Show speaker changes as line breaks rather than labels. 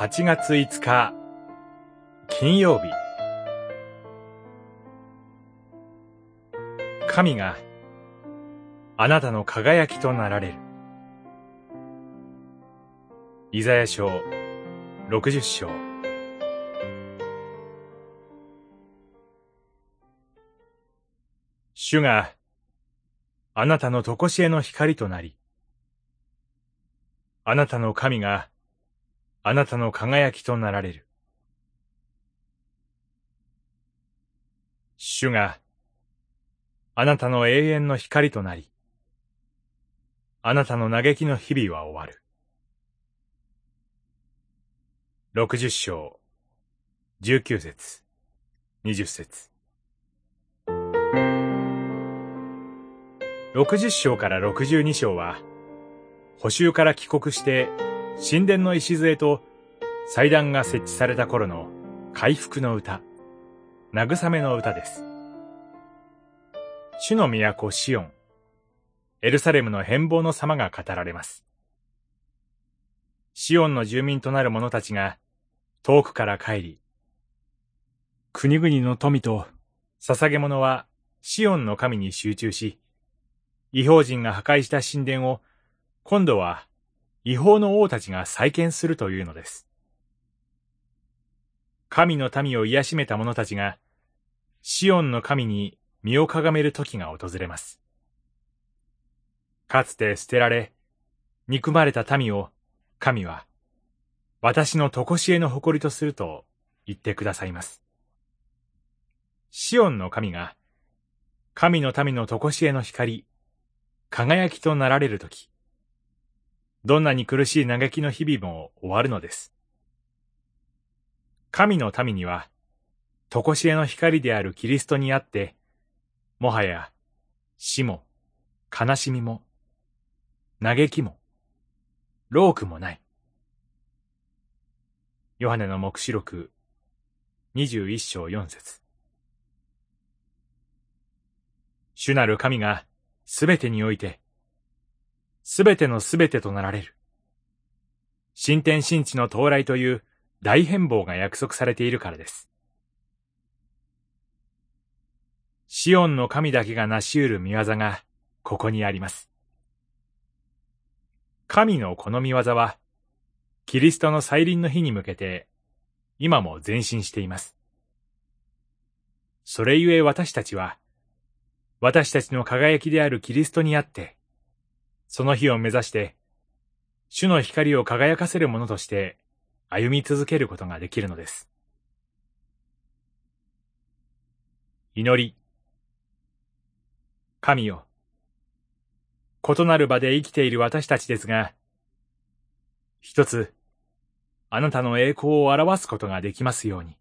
8月5日金曜日。神があなたの輝きとなられる。イザヤ書60章。主があなたのとこしえの光となりあなたの神があなたの輝きとなられる。主があなたの永遠の光となり、あなたの嘆きの日々は終わる。六十章、十九節、二十節。六十章から六十二章は、補修から帰国して神殿の礎と祭壇が設置された頃の回復の歌、慰めの歌です。主の都シオン、エルサレムの変貌の様が語られます。シオンの住民となる者たちが遠くから帰り、国々の富と捧げ物はシオンの神に集中し、違法人が破壊した神殿を今度は違法の王たちが再建するというのです。神の民を癒しめた者たちが、シオンの神に身をかがめる時が訪れます。かつて捨てられ、憎まれた民を、神は、私のとこしえの誇りとすると言ってくださいます。シオンの神が、神の民のとこしえの光、輝きとなられるとき、どんなに苦しい嘆きの日々も終わるのです。神の民には、とこしえの光であるキリストにあって、もはや死も悲しみも嘆きも労苦もない。ヨハネの目視録21章4節主なる神がすべてにおいてすべてのすべてとなられる。新天新地の到来という大変貌が約束されているからです。シオンの神だけが成し得る見業がここにあります。神のこの見業は、キリストの再臨の日に向けて、今も前進しています。それゆえ私たちは、私たちの輝きであるキリストにあって、その日を目指して、主の光を輝かせるものとして歩み続けることができるのです。祈り。神よ。異なる場で生きている私たちですが、一つ、あなたの栄光を表すことができますように。